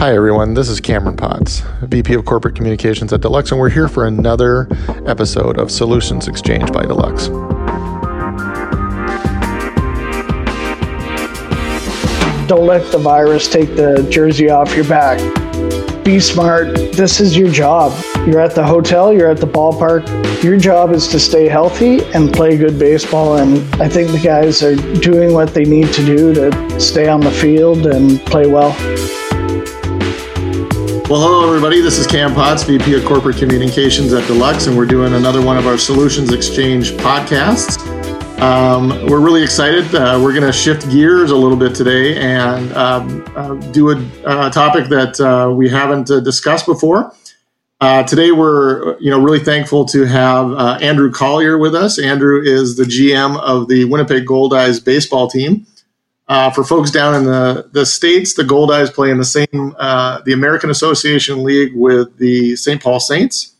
Hi, everyone. This is Cameron Potts, VP of Corporate Communications at Deluxe, and we're here for another episode of Solutions Exchange by Deluxe. Don't let the virus take the jersey off your back. Be smart. This is your job. You're at the hotel, you're at the ballpark. Your job is to stay healthy and play good baseball. And I think the guys are doing what they need to do to stay on the field and play well. Well, hello, everybody. This is Cam Potts, VP of Corporate Communications at Deluxe, and we're doing another one of our Solutions Exchange podcasts. Um, we're really excited. Uh, we're going to shift gears a little bit today and um, uh, do a, a, topic that uh, we haven't uh, discussed before. Uh, today, we're you know really thankful to have uh, Andrew Collier with us. Andrew is the GM of the Winnipeg Goldeyes baseball team. Uh, for folks down in the, the states, the Goldeyes play in the same uh, the American Association League with the St. Paul Saints,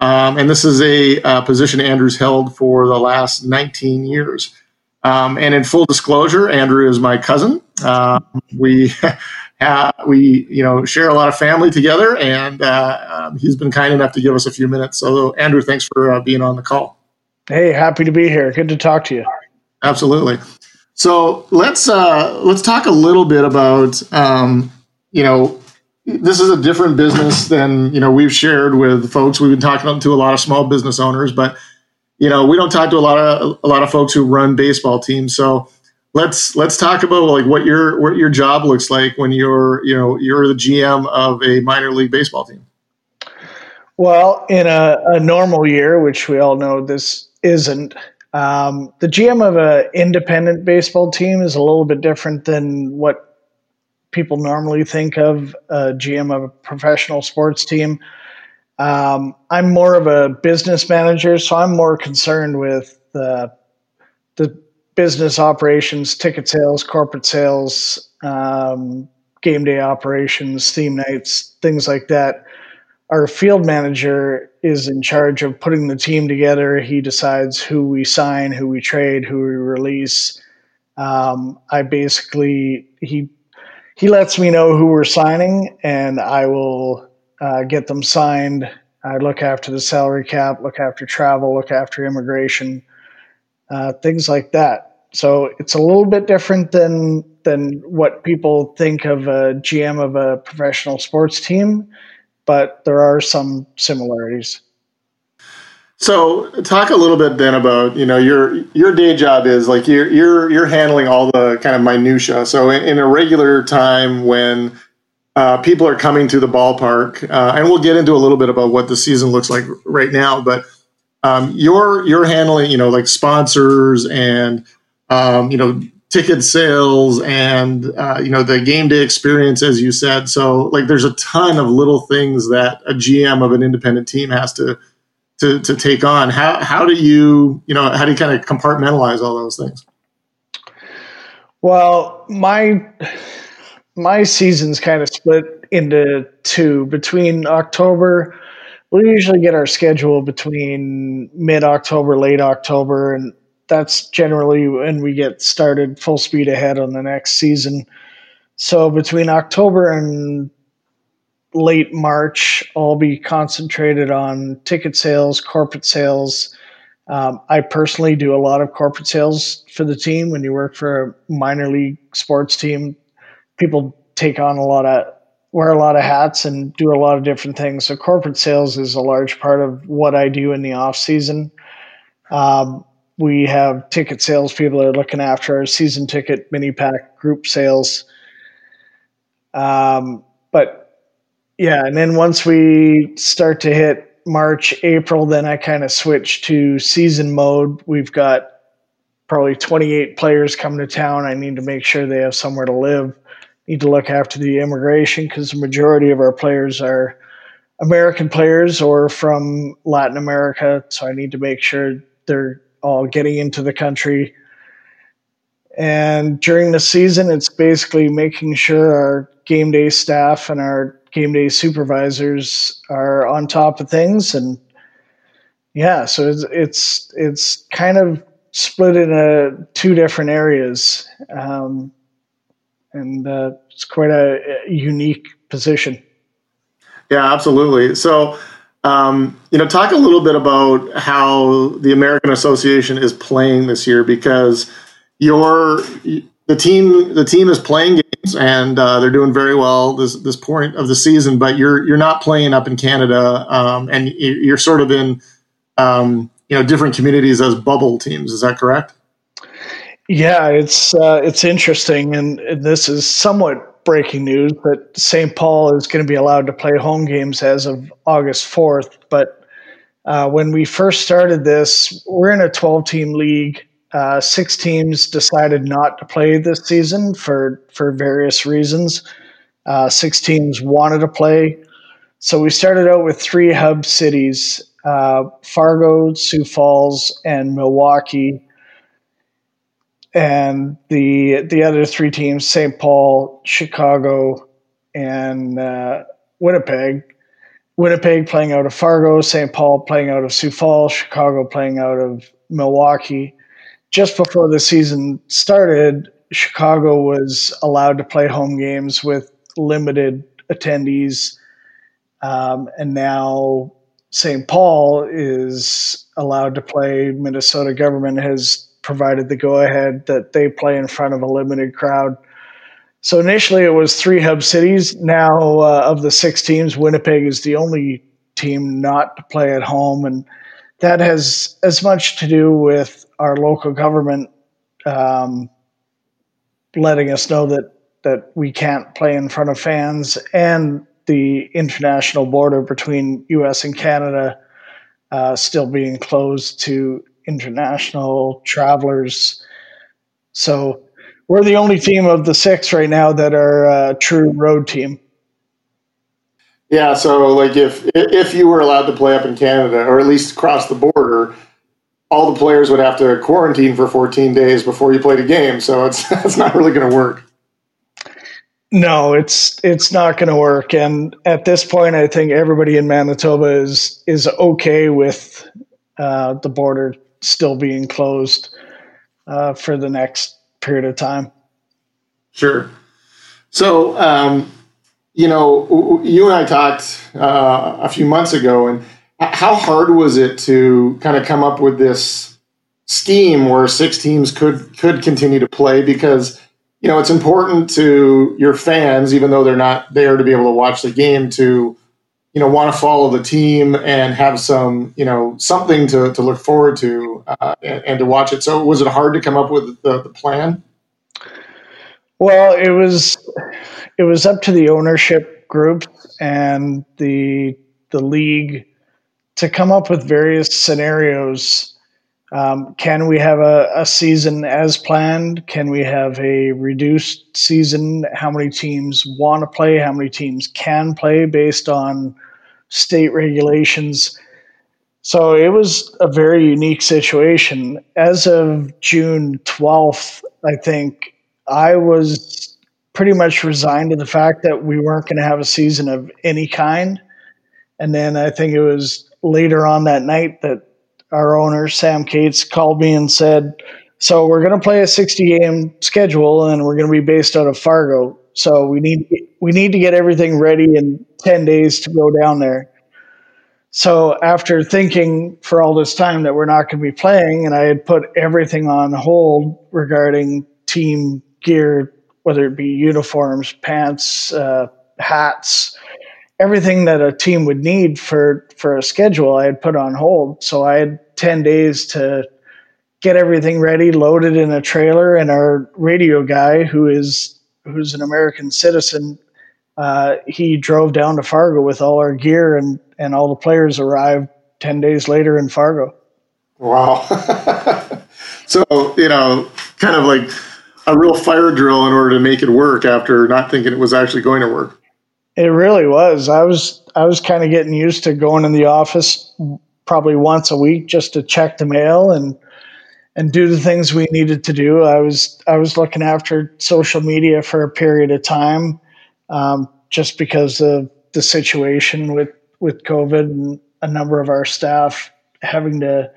um, and this is a uh, position Andrew's held for the last 19 years. Um, and in full disclosure, Andrew is my cousin. Uh, we we you know share a lot of family together, and uh, um, he's been kind enough to give us a few minutes. So, Andrew, thanks for uh, being on the call. Hey, happy to be here. Good to talk to you. Absolutely. So let's uh, let's talk a little bit about um, you know this is a different business than you know we've shared with folks. We've been talking to a lot of small business owners, but you know we don't talk to a lot of a lot of folks who run baseball teams. So let's let's talk about like what your what your job looks like when you're you know you're the GM of a minor league baseball team. Well, in a, a normal year, which we all know this isn't, um, the GM of an independent baseball team is a little bit different than what people normally think of a GM of a professional sports team. Um, I'm more of a business manager, so I'm more concerned with the, the business operations, ticket sales, corporate sales, um, game day operations, theme nights, things like that our field manager is in charge of putting the team together. He decides who we sign, who we trade, who we release. Um, I basically he he lets me know who we're signing, and I will uh, get them signed. I look after the salary cap, look after travel, look after immigration, uh, things like that. So it's a little bit different than than what people think of a GM of a professional sports team but there are some similarities. So, talk a little bit then about you know your your day job is like you're you're you're handling all the kind of minutia. So, in, in a regular time when uh, people are coming to the ballpark, uh, and we'll get into a little bit about what the season looks like right now, but um, you're you're handling you know like sponsors and um, you know ticket sales and uh, you know the game day experience as you said. So like there's a ton of little things that a gm of an independent team has to to, to take on. How, how do you you know how do you kind of compartmentalize all those things? Well my my season's kind of split into two. Between october we usually get our schedule between mid october late october and that's generally when we get started full speed ahead on the next season. So between October and late March, I'll be concentrated on ticket sales, corporate sales. Um, I personally do a lot of corporate sales for the team. When you work for a minor league sports team, people take on a lot of wear a lot of hats and do a lot of different things. So corporate sales is a large part of what I do in the off season. Um, we have ticket sales people that are looking after our season ticket mini pack group sales. Um, but yeah, and then once we start to hit March, April, then I kind of switch to season mode. We've got probably 28 players coming to town. I need to make sure they have somewhere to live. Need to look after the immigration because the majority of our players are American players or from Latin America. So I need to make sure they're all getting into the country. And during the season, it's basically making sure our game day staff and our game day supervisors are on top of things. And yeah, so it's it's, it's kind of split into two different areas, um, and uh, it's quite a, a unique position. Yeah, absolutely. So, um, you know, talk a little bit about how the American Association is playing this year because your the team the team is playing games and uh, they're doing very well this this point of the season. But you're you're not playing up in Canada, um, and you're sort of in um, you know different communities as bubble teams. Is that correct? Yeah, it's uh, it's interesting, and this is somewhat breaking news that St. Paul is going to be allowed to play home games as of August fourth. But uh, when we first started this, we're in a twelve team league. Uh, six teams decided not to play this season for for various reasons. Uh, six teams wanted to play, so we started out with three hub cities: uh, Fargo, Sioux Falls, and Milwaukee and the the other three teams, St. Paul, Chicago, and uh, Winnipeg. Winnipeg playing out of Fargo, St. Paul playing out of Sioux Falls, Chicago playing out of Milwaukee. Just before the season started, Chicago was allowed to play home games with limited attendees, um, and now St. Paul is allowed to play. Minnesota government has provided the go ahead that they play in front of a limited crowd. So initially it was three hub cities. Now, uh, of the six teams, Winnipeg is the only team not to play at home. And that has as much to do with our local government um, letting us know that, that we can't play in front of fans and the international border between US and Canada uh, still being closed to international travelers. So we're the only team of the six right now that are a true road team. Yeah, so like if if you were allowed to play up in Canada or at least cross the border, all the players would have to quarantine for 14 days before you played a game. So it's it's not really going to work. No, it's it's not going to work. And at this point, I think everybody in Manitoba is is okay with uh, the border still being closed uh, for the next period of time. Sure. So, um, you know, you and I talked uh, a few months ago, and how hard was it to kind of come up with this scheme where six teams could could continue to play? Because you know it's important to your fans, even though they're not there to be able to watch the game, to you know want to follow the team and have some you know something to, to look forward to uh, and, and, to watch it. So was it hard to come up with the, the plan? Well it was it was up to the ownership group and the the league to come up with various scenarios um, can we have a, a season as planned? Can we have a reduced season? How many teams want to play? How many teams can play based on state regulations? So it was a very unique situation. As of June 12th, I think I was pretty much resigned to the fact that we weren't going to have a season of any kind. And then I think it was later on that night that our owner Sam Katz called me and said, "So we're going to play a 60 game schedule, and we're going to be based out of Fargo. So we need we need to get everything ready in 10 days to go down there." So after thinking for all this time that we're not going to be playing, and I had put everything on hold regarding team gear, whether it be uniforms, pants, uh, hats, everything that a team would need for for a schedule I had put on hold. So I had 10 days to get everything ready, loaded in a trailer, and our radio guy who is who's an American citizen, uh, he drove down to Fargo with all our gear and and all the players arrived 10 days later in Fargo. Wow. so, you know, kind of like a real fire drill in order to make it work after not thinking it was actually going to work. It really was. I was I was kind of getting used to going in the office probably once a week just to check the mail and and do the things we needed to do. I was I was looking after social media for a period of time, um, just because of the situation with with COVID and a number of our staff having to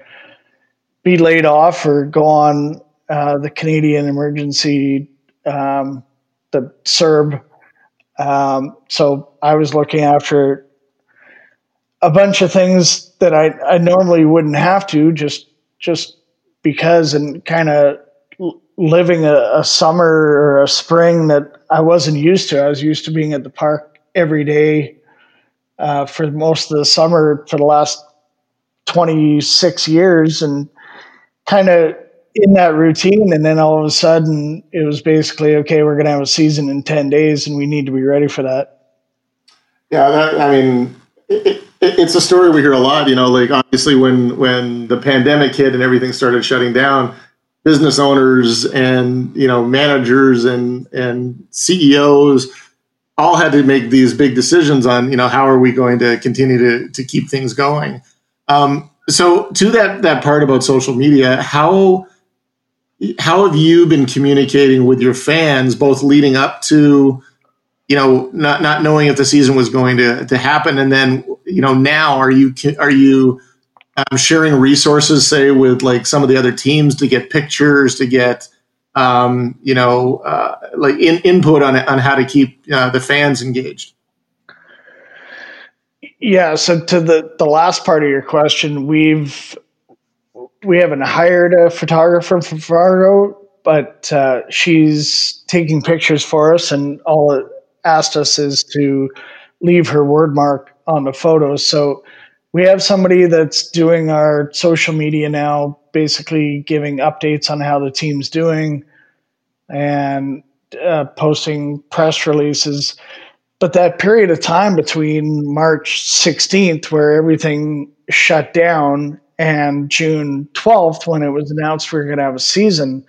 be laid off or go on uh, the Canadian emergency, um, the CERB Um, so I was looking after a bunch of things that I, I normally wouldn't have to just just because and kind of living a, a, summer or a spring that I wasn't used to. I was used to being at the park every day uh, for most of the summer for the last 26 years and kind of in that routine. And then all of a sudden it was basically, okay, we're going to have a season in 10 days and we need to be ready for that. Yeah, that, I mean, it, it, it's a story we hear a lot, you know, like obviously when, when the pandemic hit and everything started shutting down, business owners and, you know, managers and, and CEOs all had to make these big decisions on, you know, how are we going to continue to, to keep things going? Um, so to that that part about social media, how how have you been communicating with your fans, both leading up to, you know, not not knowing if the season was going to to happen, and then you know now are you are you um, sharing resources, say with like some of the other teams to get pictures, to get um, you know, uh, like in, input on on how to keep uh, the fans engaged. Yeah. So to the the last part of your question, we've we haven't hired a photographer for Fargo, but uh, she's taking pictures for us, and all it asked us is to leave her word mark on the photos. So we have somebody that's doing our social media now, basically giving updates on how the team's doing and uh, posting press releases. But that period of time between March 16th, where everything shut down, and June 12th, when it was announced we were going to have a season,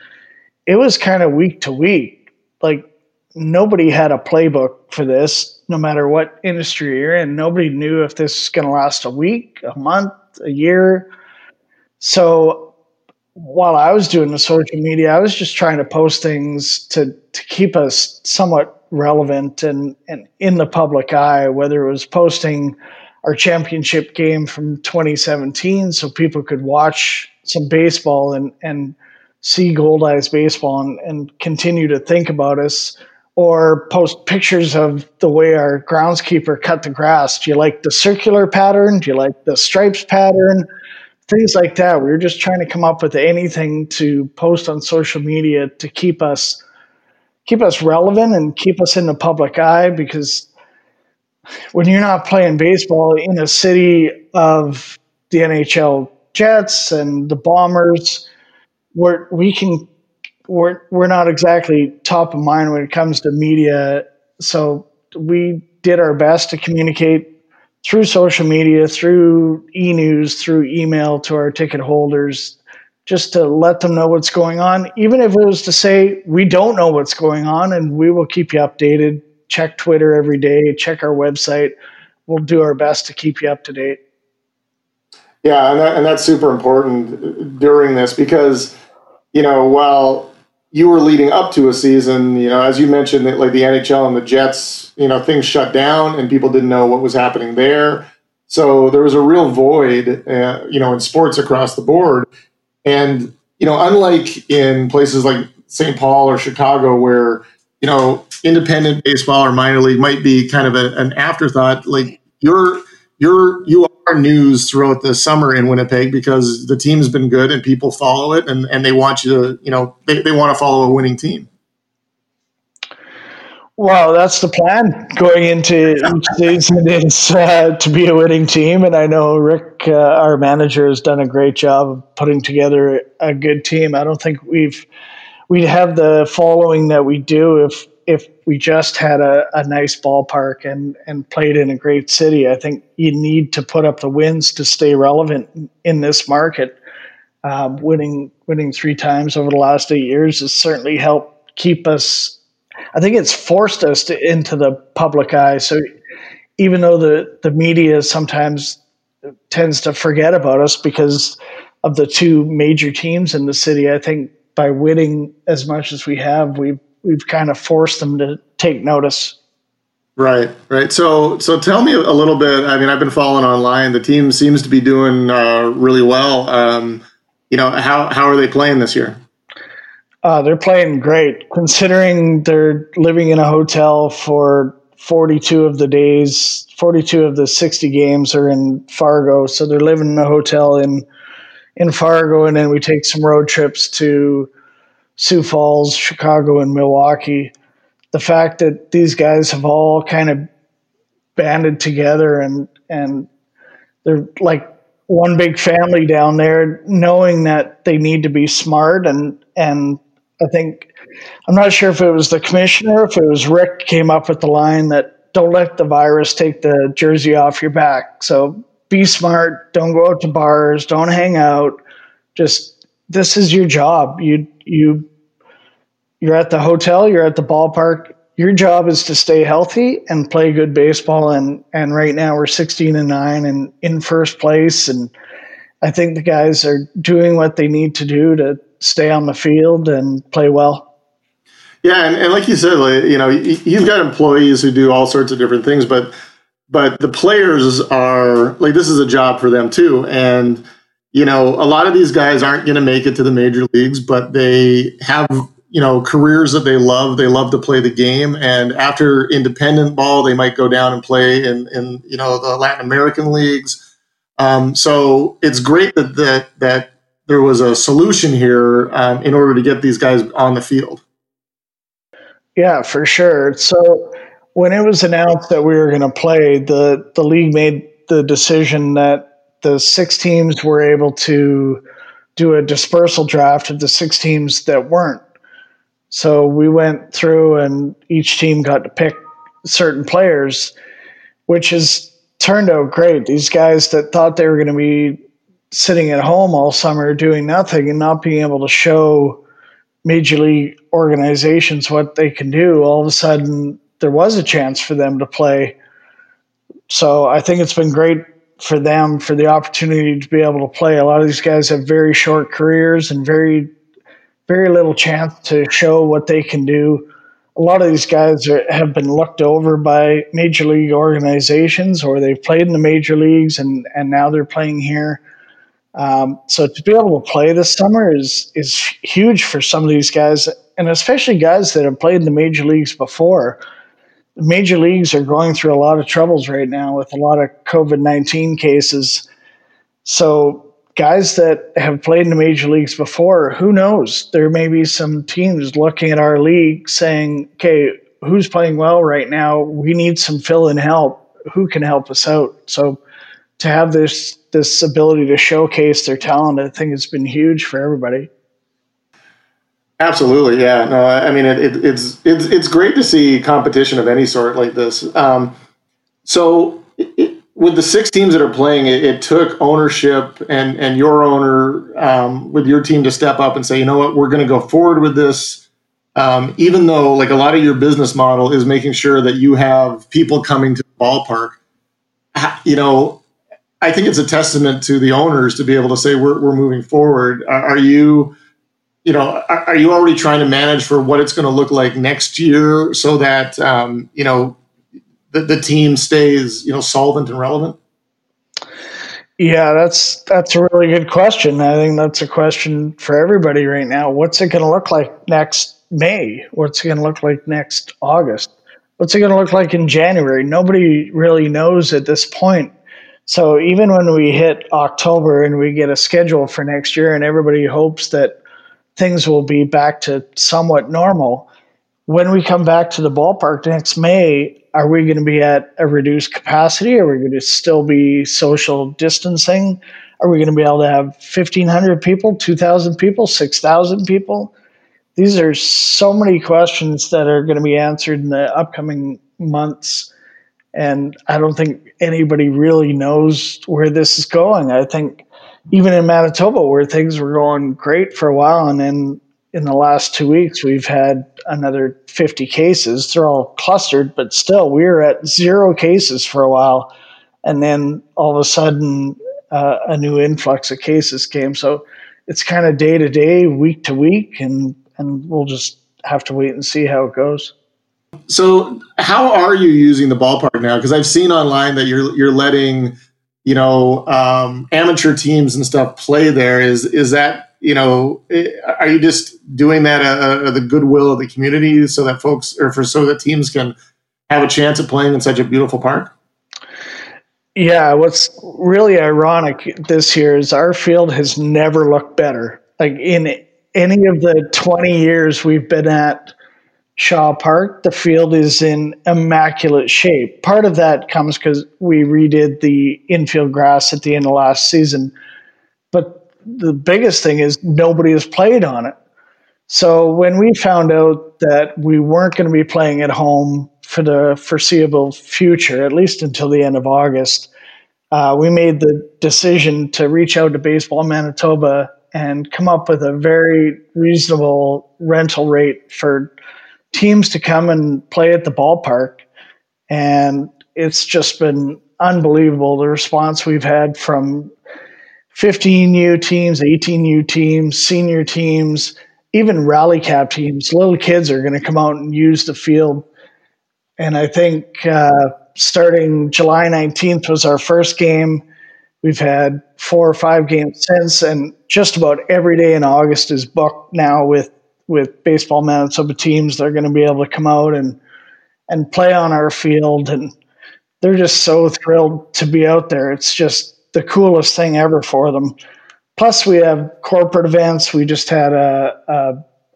it was kind of week to week. Like nobody had a playbook for this, no matter what industry you're in. Nobody knew if this was going to last a week, a month, a year. So while I was doing the social media, I was just trying to post things to to keep us somewhat relevant and and in the public eye. Whether it was posting our championship game from 2017, so people could watch some baseball and and see Goldeyes baseball and, and continue to think about us, or post pictures of the way our groundskeeper cut the grass. Do you like the circular pattern? Do you like the stripes pattern? things like that. We were just trying to come up with anything to post on social media to keep us keep us relevant and keep us in the public eye because when you're not playing baseball in a city of the NHL Jets and the Bombers, we're, we can we're we're not exactly top of mind when it comes to media. So we did our best to communicate through social media, through e news, through email to our ticket holders, just to let them know what's going on. Even if it was to say, we don't know what's going on and we will keep you updated. Check Twitter every day, check our website. We'll do our best to keep you up to date. Yeah, and, that, and that's super important during this because, you know, while you were leading up to a season, you know, as you mentioned, that like the NHL and the Jets, you know, things shut down and people didn't know what was happening there. So there was a real void, uh, you know, in sports across the board. And, you know, unlike in places like St. Paul or Chicago, where, you know, independent baseball or minor league might be kind of a, an afterthought, like you're, you're, you are news throughout the summer in Winnipeg because the team's been good and people follow it and, and they want you to, you know, they, they want to follow a winning team. Well, that's the plan going into each season is uh, to be a winning team, and I know Rick, uh, our manager, has done a great job of putting together a good team. I don't think we've we'd have the following that we do if if we just had a, a nice ballpark and, and played in a great city. I think you need to put up the wins to stay relevant in this market. Um, winning winning three times over the last eight years has certainly helped keep us. I think it's forced us to, into the public eye. So even though the the media sometimes tends to forget about us because of the two major teams in the city, I think by winning as much as we have, we've we've kind of forced them to take notice. Right, right. So, so tell me a little bit. I mean, I've been following online. The team seems to be doing uh, really well. Um, you know, how how are they playing this year? Uh, they're playing great, considering they're living in a hotel for 42 of the days, 42 of the 60 games are in Fargo. So they're living in a hotel in in Fargo, and then we take some road trips to Sioux Falls, Chicago, and Milwaukee. The fact that these guys have all kind of banded together and and they're like one big family down there, knowing that they need to be smart and and I think I'm not sure if it was the commissioner, if it was Rick came up with the line that don't let the virus take the jersey off your back. So be smart, don't go out to bars, don't hang out. Just this is your job. You you you're at the hotel, you're at the ballpark. Your job is to stay healthy and play good baseball and and right now we're 16 and 9 and in first place and I think the guys are doing what they need to do to stay on the field and play well. Yeah, and, and like you said, you know, you've got employees who do all sorts of different things, but but the players are like this is a job for them too, and you know, a lot of these guys aren't going to make it to the major leagues, but they have you know careers that they love. They love to play the game, and after independent ball, they might go down and play in in you know the Latin American leagues. Um, so it's great that that that there was a solution here um, in order to get these guys on the field. Yeah, for sure. So when it was announced that we were going to play, the the league made the decision that the six teams were able to do a dispersal draft of the six teams that weren't. So we went through and each team got to pick certain players, which has turned out great. These guys that thought they were going to be sitting at home all summer doing nothing and not being able to show major league organizations what they can do, all of a sudden there was a chance for them to play. So I think it's been great for them for the opportunity to be able to play. A lot of these guys have very short careers and very, very little chance to show what they can do. A lot of these guys are, have been looked over by major league organizations or they've played in the major leagues and, and now they're playing here. Um, so to be able to play this summer is is huge for some of these guys, and especially guys that have played in the major leagues before. Major leagues are going through a lot of troubles right now with a lot of COVID nineteen cases. So guys that have played in the major leagues before, who knows? There may be some teams looking at our league saying, "Okay, who's playing well right now? We need some fill in help. Who can help us out?" So to have this this ability to showcase their talent, I think it's been huge for everybody. Absolutely, yeah. No, I mean it, it, it's it's it's great to see competition of any sort like this. Um, so it, with the six teams that are playing, it, took ownership and and your owner um, with your team to step up and say, you know what, we're going to go forward with this. Um, even though like a lot of your business model is making sure that you have people coming to the ballpark, you know, I think it's a testament to the owners to be able to say we're we're moving forward. Are you, you know, are you already trying to manage for what it's going to look like next year so that um, you know the, the team stays you know solvent and relevant? Yeah, that's that's a really good question. I think that's a question for everybody right now. What's it going to look like next May? What's it going to look like next August? What's it going to look like in January? Nobody really knows at this point so even when we hit October and we get a schedule for next year, and everybody hopes that things will be back to somewhat normal, when we come back to the ballpark next May, are we going to be at a reduced capacity? Are we going to still be social distancing? Are we going to be able to have 1,500 people, 2,000 people, 6,000 people? These are so many questions that are going to be answered in the upcoming months and I don't think anybody really knows where this is going. I think even in Manitoba, where things were going great for a while, and then in the last two weeks, we've had another 50 cases. They're all clustered, but still, we were at zero cases for a while. And then all of a sudden, uh, a new influx of cases came. So it's kind of day to day, week to week, and, and we'll just have to wait and see how it goes. So, how are you using the ballpark now? Because I've seen online that you're you're letting you know um, amateur teams and stuff play there. Is is that you know are you just doing that at, uh, uh, the goodwill of the community so that folks or for so that teams can have a chance at playing in such a beautiful park? Yeah, what's really ironic this year is our field has never looked better. Like in any of the 20 years we've been at Shaw Park, the field is in immaculate shape. Part of that comes because we redid the infield grass at the end of last season. But the biggest thing is nobody has played on it. So when we found out that we weren't going to be playing at home for the foreseeable future, at least until the end of August, uh, we made the decision to reach out to Baseball Manitoba and come up with a very reasonable rental rate for teams to come and play at the ballpark. And it's just been unbelievable the response we've had from 15U teams, 18U teams, senior teams, even rally cap teams. Little kids are going to come out and use the field. And I think uh, starting July 19th was our first game. We've had four or five games since, and just about every day in August is booked now with with baseball Manitoba teams. They're going to be able to come out and and play on our field, and they're just so thrilled to be out there. It's just the coolest thing ever for them. Plus, we have corporate events. We just had a, a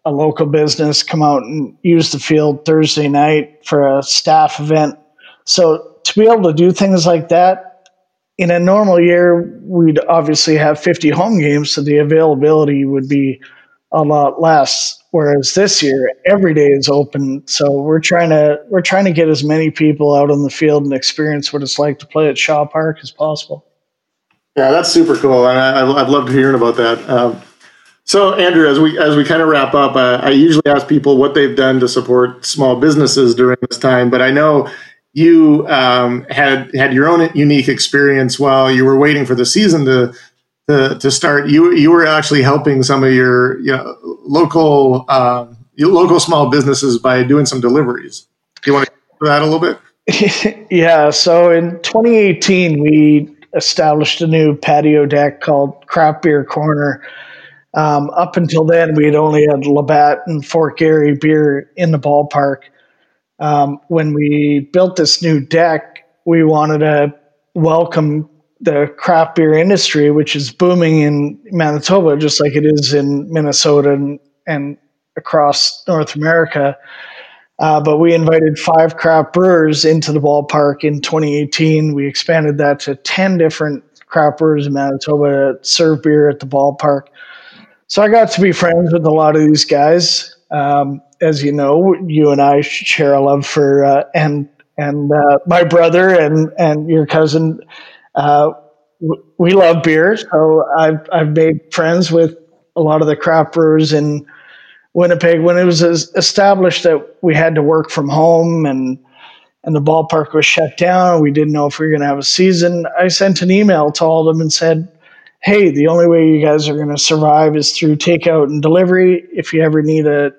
a local business come out and use the field Thursday night for a staff event. So to be able to do things like that in a normal year, we'd obviously have 50 home games, so the availability would be a lot less. Whereas this year, every day is open, so we're trying to we're trying to get as many people out on the field and experience what it's like to play at Shaw Park as possible. Yeah, that's super cool, and I, I've loved hearing about that. Um, so, Andrew, as we as we kind of wrap up, I usually ask people what they've done to support small businesses during this time. But I know you um, had had your own unique experience while you were waiting for the season to to, to start. You you were actually helping some of your you know, local uh, local small businesses by doing some deliveries. Do you want to that a little bit? yeah. So in 2018, we established a new patio deck called Craft Beer Corner um, up until then, we had only had Labatt and Fort Garry beer in the ballpark. Um, when we built this new deck, we wanted to welcome the craft beer industry, which is booming in Manitoba, just like it is in Minnesota and, and across North America. Uh, but we invited five craft brewers into the ballpark in 2018. We expanded that to 10 different craft brewers in Manitoba to serve beer at the ballpark. So I got to be friends with a lot of these guys. Um, as you know, you and I share a love for uh, and and uh, my brother and and your cousin. Uh, we love beer, so I've I've made friends with a lot of the craft brewers in Winnipeg. When it was established that we had to work from home and and the ballpark was shut down, we didn't know if we were going to have a season. I sent an email to all of them and said, hey, the only way you guys are going to survive is through takeout and delivery. If you ever need a,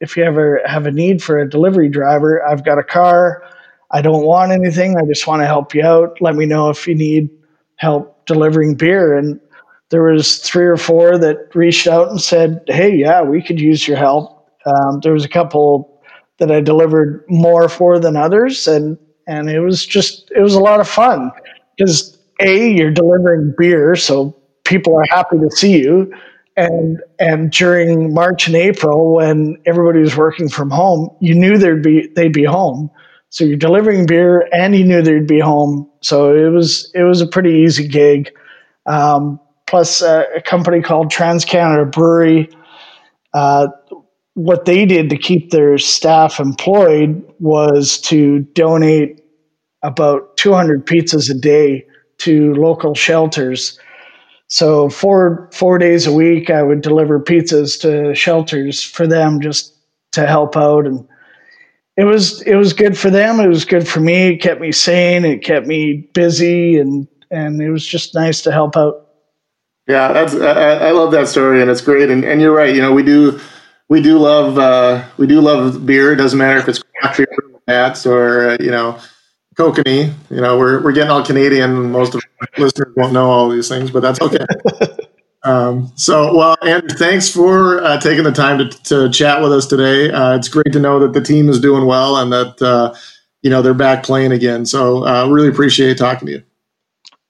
if you ever have a need for a delivery driver, I've got a car. I don't want anything. I just want to help you out. Let me know if you need help delivering beer. And there was three or four that reached out and said, "Hey, yeah, we could use your help." Um, there was a couple that I delivered more for than others, and and it was just it was a lot of fun because a you're delivering beer, so people are happy to see you. And and during March and April, when everybody was working from home, you knew there'd be they'd be home. So you're delivering beer, and you knew they'd be home. So it was it was a pretty easy gig. Um, plus, uh, a company called Trans Canada Brewery. Uh, what they did to keep their staff employed was to donate about 200 pizzas a day to local shelters. So four four days a week, I would deliver pizzas to shelters for them just to help out, and it was it was good for them. It was good for me. It kept me sane. It kept me busy, and and it was just nice to help out. Yeah, that's I, I love that story, and it's great. And and you're right. You know, we do we do love uh, we do love beer. It doesn't matter if it's craft beer, Mats, or uh, you know kokanee. You know, we're we're getting all Canadian. Most of my listeners won't know all these things, but that's okay. um, so, well, Andrew, thanks for uh, taking the time to, to chat with us today. Uh, it's great to know that the team is doing well and that uh, you know they're back playing again. So uh, really appreciate talking to you.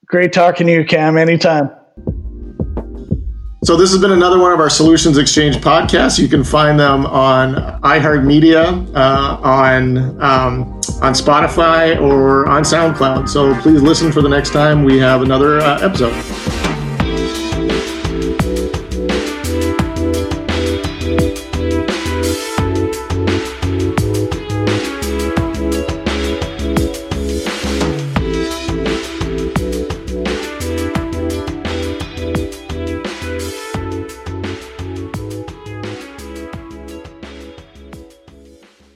Great talking to you, Cam. Anytime. So this has been another one of our Solutions Exchange podcasts. You can find them on iHeartMedia, uh, on um, on Spotify, or on SoundCloud. So please listen for the next time we have another uh, episode.